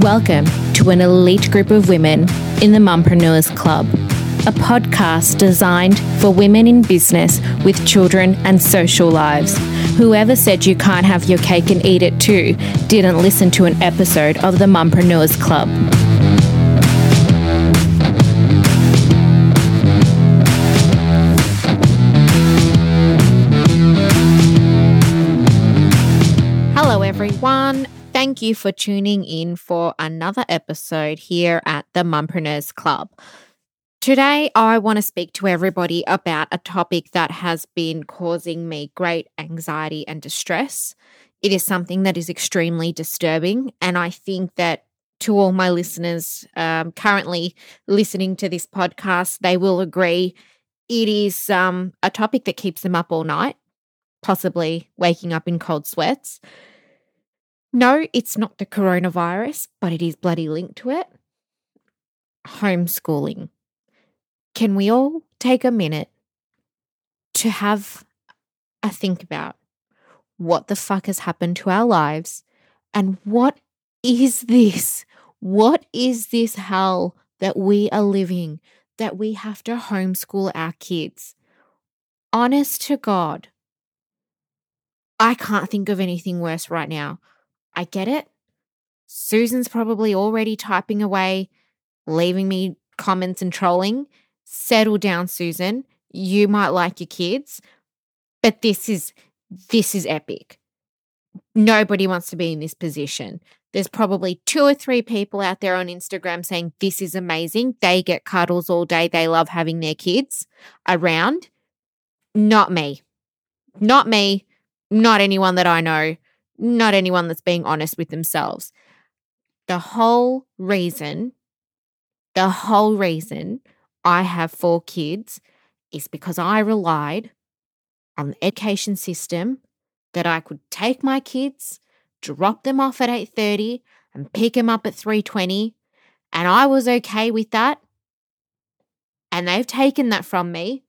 Welcome to an elite group of women in the Mumpreneurs Club, a podcast designed for women in business with children and social lives. Whoever said you can't have your cake and eat it too didn't listen to an episode of the Mumpreneurs Club. Hello, everyone. Thank you for tuning in for another episode here at the Mumpreneurs Club. Today, I want to speak to everybody about a topic that has been causing me great anxiety and distress. It is something that is extremely disturbing, and I think that to all my listeners um, currently listening to this podcast, they will agree it is um, a topic that keeps them up all night, possibly waking up in cold sweats. No, it's not the coronavirus, but it is bloody linked to it. Homeschooling. Can we all take a minute to have a think about what the fuck has happened to our lives and what is this? What is this hell that we are living that we have to homeschool our kids? Honest to God, I can't think of anything worse right now. I get it. Susan's probably already typing away, leaving me comments and trolling. Settle down, Susan. You might like your kids, but this is this is epic. Nobody wants to be in this position. There's probably two or three people out there on Instagram saying this is amazing. They get cuddles all day. They love having their kids around. Not me. Not me. Not anyone that I know not anyone that's being honest with themselves. The whole reason, the whole reason I have four kids is because I relied on the education system that I could take my kids, drop them off at 8:30 and pick them up at 3:20 and I was okay with that. And they've taken that from me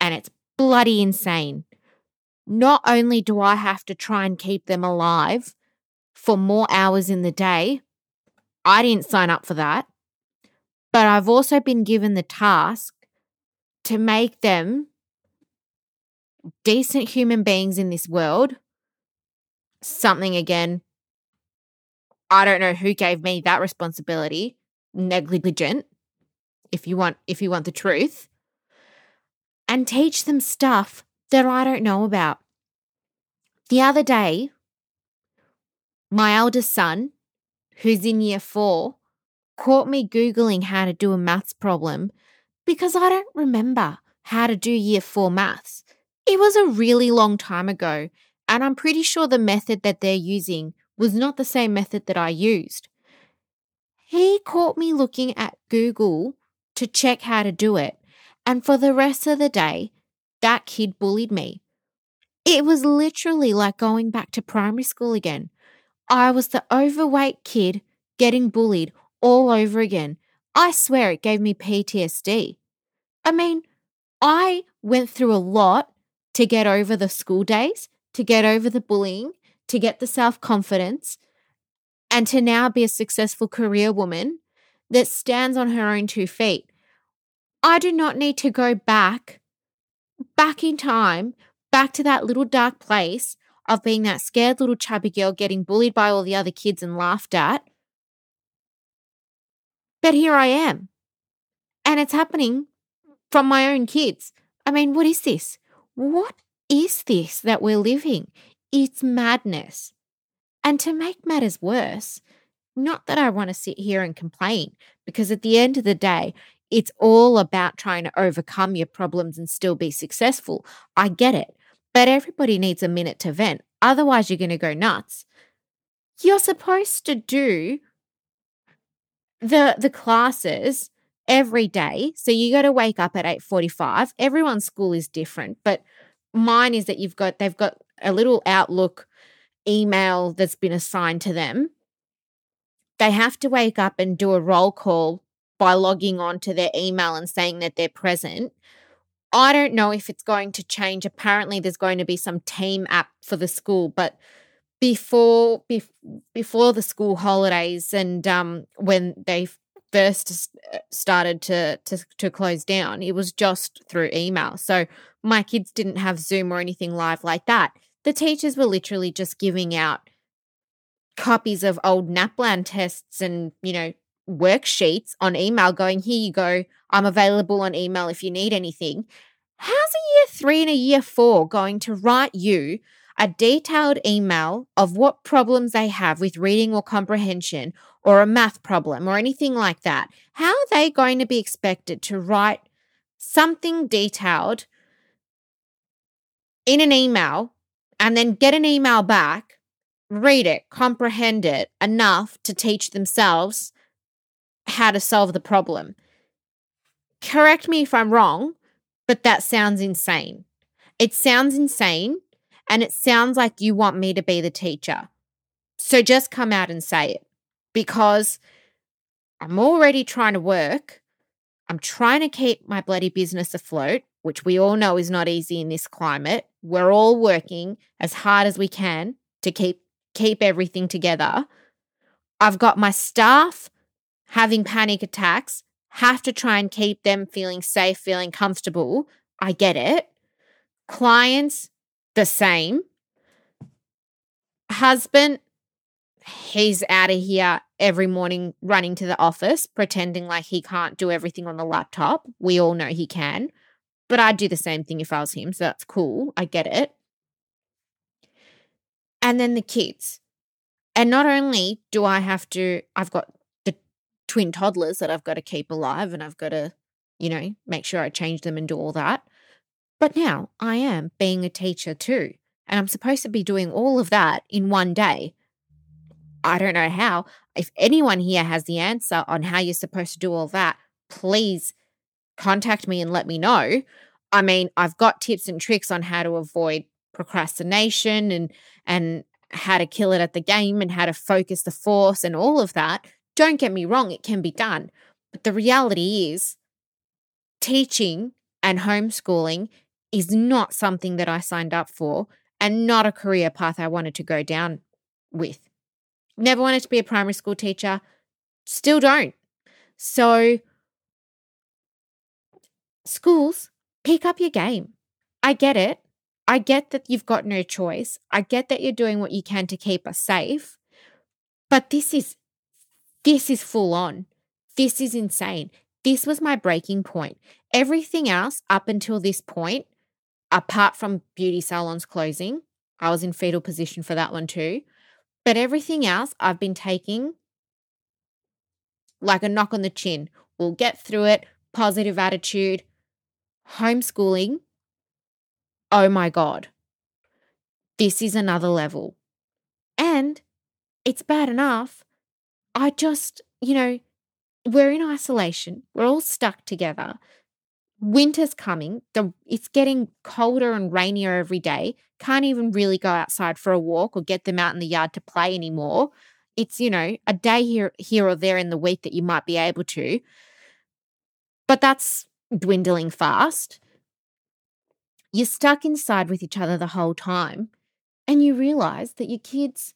and it's bloody insane not only do I have to try and keep them alive for more hours in the day, I didn't sign up for that, but I've also been given the task to make them decent human beings in this world. Something again, I don't know who gave me that responsibility, negligent. If you want if you want the truth, and teach them stuff that I don't know about. The other day, my eldest son, who's in year four, caught me Googling how to do a maths problem because I don't remember how to do year four maths. It was a really long time ago, and I'm pretty sure the method that they're using was not the same method that I used. He caught me looking at Google to check how to do it, and for the rest of the day, that kid bullied me. It was literally like going back to primary school again. I was the overweight kid getting bullied all over again. I swear it gave me PTSD. I mean, I went through a lot to get over the school days, to get over the bullying, to get the self confidence, and to now be a successful career woman that stands on her own two feet. I do not need to go back back in time, back to that little dark place of being that scared little chubby girl getting bullied by all the other kids and laughed at. But here I am. And it's happening from my own kids. I mean, what is this? What is this that we're living? It's madness. And to make matters worse, not that I want to sit here and complain, because at the end of the day, it's all about trying to overcome your problems and still be successful. I get it. But everybody needs a minute to vent. Otherwise, you're going to go nuts. You're supposed to do the the classes every day. So you got to wake up at 8:45. Everyone's school is different, but mine is that you've got they've got a little outlook email that's been assigned to them. They have to wake up and do a roll call by logging on to their email and saying that they're present. I don't know if it's going to change. Apparently, there's going to be some team app for the school, but before bef- before the school holidays and um when they first uh, started to, to to close down it was just through email so my kids didn't have zoom or anything live like that the teachers were literally just giving out copies of old naplan tests and you know worksheets on email going here you go. I'm available on email if you need anything. How's a year three and a year four going to write you a detailed email of what problems they have with reading or comprehension or a math problem or anything like that, how are they going to be expected to write something detailed in an email and then get an email back, read it, comprehend it enough to teach themselves how to solve the problem? Correct me if I'm wrong, but that sounds insane. It sounds insane and it sounds like you want me to be the teacher. So just come out and say it because I'm already trying to work. I'm trying to keep my bloody business afloat, which we all know is not easy in this climate. We're all working as hard as we can to keep keep everything together. I've got my staff having panic attacks, have to try and keep them feeling safe, feeling comfortable. I get it. Clients the same. Husband, he's out of here every morning running to the office, pretending like he can't do everything on the laptop. We all know he can. But I'd do the same thing if I was him. So that's cool. I get it. And then the kids. And not only do I have to, I've got twin toddlers that I've got to keep alive and I've got to, you know, make sure I change them and do all that. But now I am being a teacher too, and I'm supposed to be doing all of that in one day. I don't know how. If anyone here has the answer on how you're supposed to do all that, please contact me and let me know. I mean, I've got tips and tricks on how to avoid procrastination and and how to kill it at the game and how to focus the force and all of that. Don't get me wrong, it can be done. But the reality is teaching and homeschooling is not something that I signed up for and not a career path I wanted to go down with. Never wanted to be a primary school teacher, still don't. So, schools, pick up your game. I get it. I get that you've got no choice. I get that you're doing what you can to keep us safe. But this is this is full on. This is insane. This was my breaking point. Everything else up until this point apart from beauty salons closing, I was in fetal position for that one too. But everything else I've been taking like a knock on the chin. We'll get through it, positive attitude. Homeschooling, oh my God, this is another level. And it's bad enough. I just, you know, we're in isolation, we're all stuck together winter's coming. The it's getting colder and rainier every day. Can't even really go outside for a walk or get them out in the yard to play anymore. It's, you know, a day here here or there in the week that you might be able to. But that's dwindling fast. You're stuck inside with each other the whole time and you realize that your kids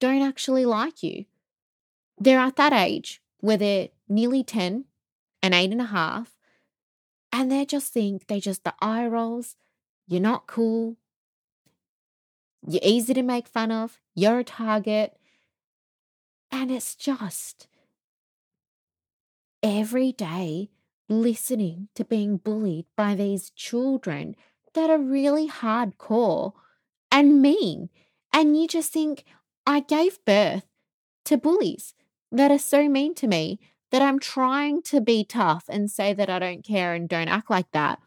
don't actually like you. They're at that age where they're nearly 10 and eight and a half and they just think they just the eye rolls. You're not cool. You're easy to make fun of. You're a target. And it's just every day listening to being bullied by these children that are really hardcore and mean. And you just think, I gave birth to bullies that are so mean to me that I'm trying to be tough and say that I don't care and don't act like that.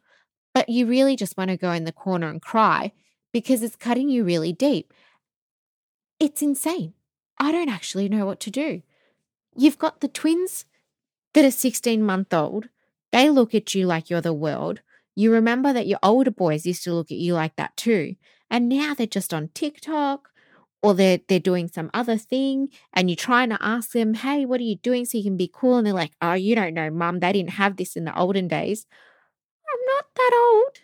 But you really just want to go in the corner and cry because it's cutting you really deep. It's insane. I don't actually know what to do. You've got the twins that are 16 month old. They look at you like you're the world. You remember that your older boys used to look at you like that too. And now they're just on TikTok or they're they're doing some other thing and you're trying to ask them, hey, what are you doing so you can be cool? And they're like, oh, you don't know, mum, they didn't have this in the olden days. I'm not that old.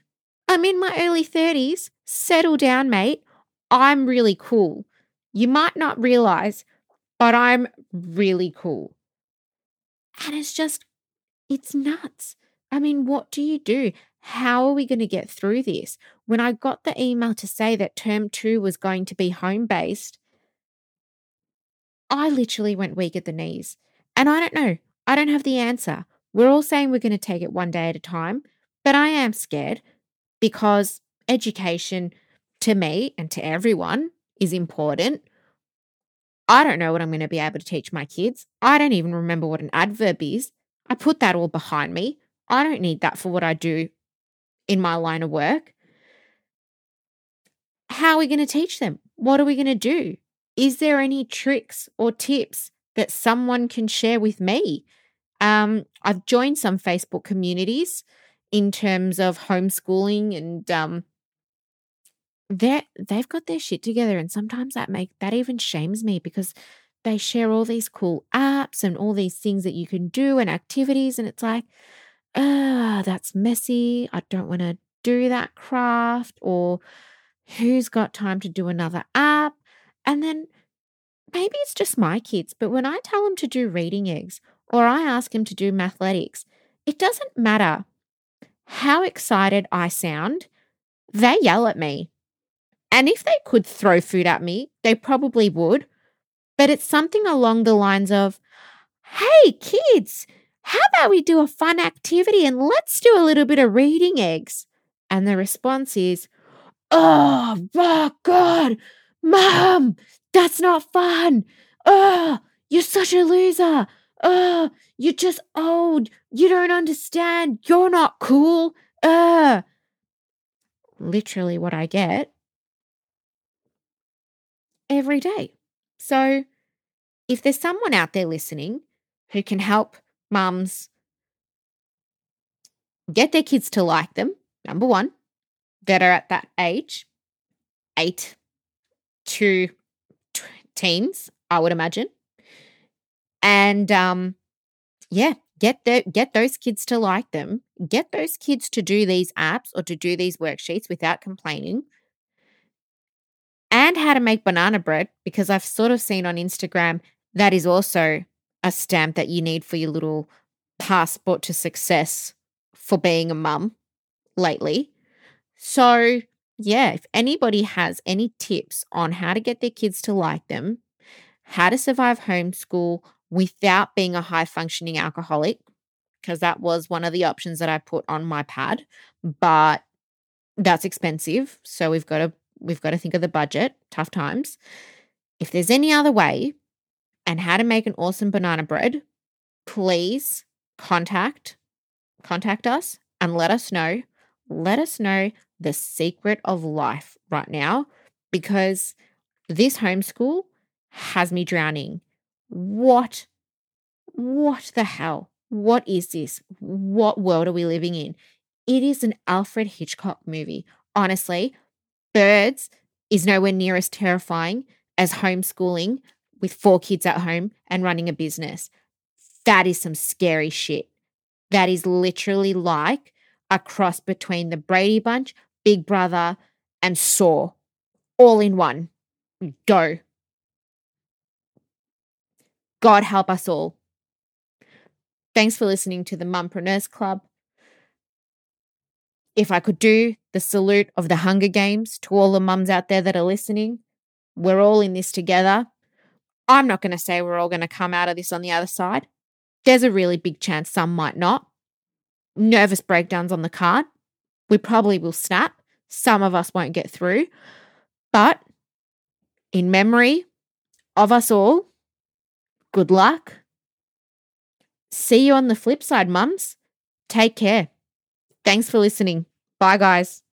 I'm in my early 30s. Settle down, mate. I'm really cool. You might not realize, but I'm really cool. And it's just, it's nuts. I mean, what do you do? How are we going to get through this? When I got the email to say that term two was going to be home based, I literally went weak at the knees. And I don't know. I don't have the answer. We're all saying we're going to take it one day at a time, but I am scared because education to me and to everyone is important. I don't know what I'm going to be able to teach my kids. I don't even remember what an adverb is. I put that all behind me. I don't need that for what I do in my line of work. How are we going to teach them? What are we going to do? Is there any tricks or tips that someone can share with me? Um, I've joined some Facebook communities in terms of homeschooling and um, they they've got their shit together and sometimes that make that even shames me because they share all these cool apps and all these things that you can do and activities and it's like ah that's messy i don't want to do that craft or who's got time to do another app and then maybe it's just my kids but when i tell them to do reading eggs or i ask them to do mathletics it doesn't matter how excited i sound they yell at me and if they could throw food at me, they probably would. But it's something along the lines of, hey, kids, how about we do a fun activity and let's do a little bit of reading eggs? And the response is, oh, my God, mom, that's not fun. Oh, you're such a loser. Oh, you're just old. You don't understand. You're not cool. Uh. Literally, what I get every day. So, if there's someone out there listening who can help mums get their kids to like them, number one, that are at that age, eight to t- teens, I would imagine. And um, yeah, get the, get those kids to like them. Get those kids to do these apps or to do these worksheets without complaining and how to make banana bread because I've sort of seen on Instagram that is also a stamp that you need for your little passport to success for being a mum lately. So, yeah, if anybody has any tips on how to get their kids to like them, how to survive homeschool without being a high functioning alcoholic, because that was one of the options that I put on my pad, but that's expensive. So we've got to we've got to think of the budget, tough times. If there's any other way and how to make an awesome banana bread, please contact contact us and let us know. Let us know the secret of life right now because this homeschool has me drowning. What what the hell? What is this? What world are we living in? It is an Alfred Hitchcock movie. Honestly, birds is nowhere near as terrifying as homeschooling with four kids at home and running a business. That is some scary shit. That is literally like a cross between the Brady Bunch, Big Brother, and Saw, all in one. Go. God help us all. Thanks for listening to the Mumpreneurs Club. If I could do the salute of the Hunger Games to all the mums out there that are listening, we're all in this together. I'm not going to say we're all going to come out of this on the other side. There's a really big chance some might not. Nervous breakdowns on the card. We probably will snap. Some of us won't get through. But in memory of us all, good luck. See you on the flip side, mums. Take care. Thanks for listening. Bye, guys.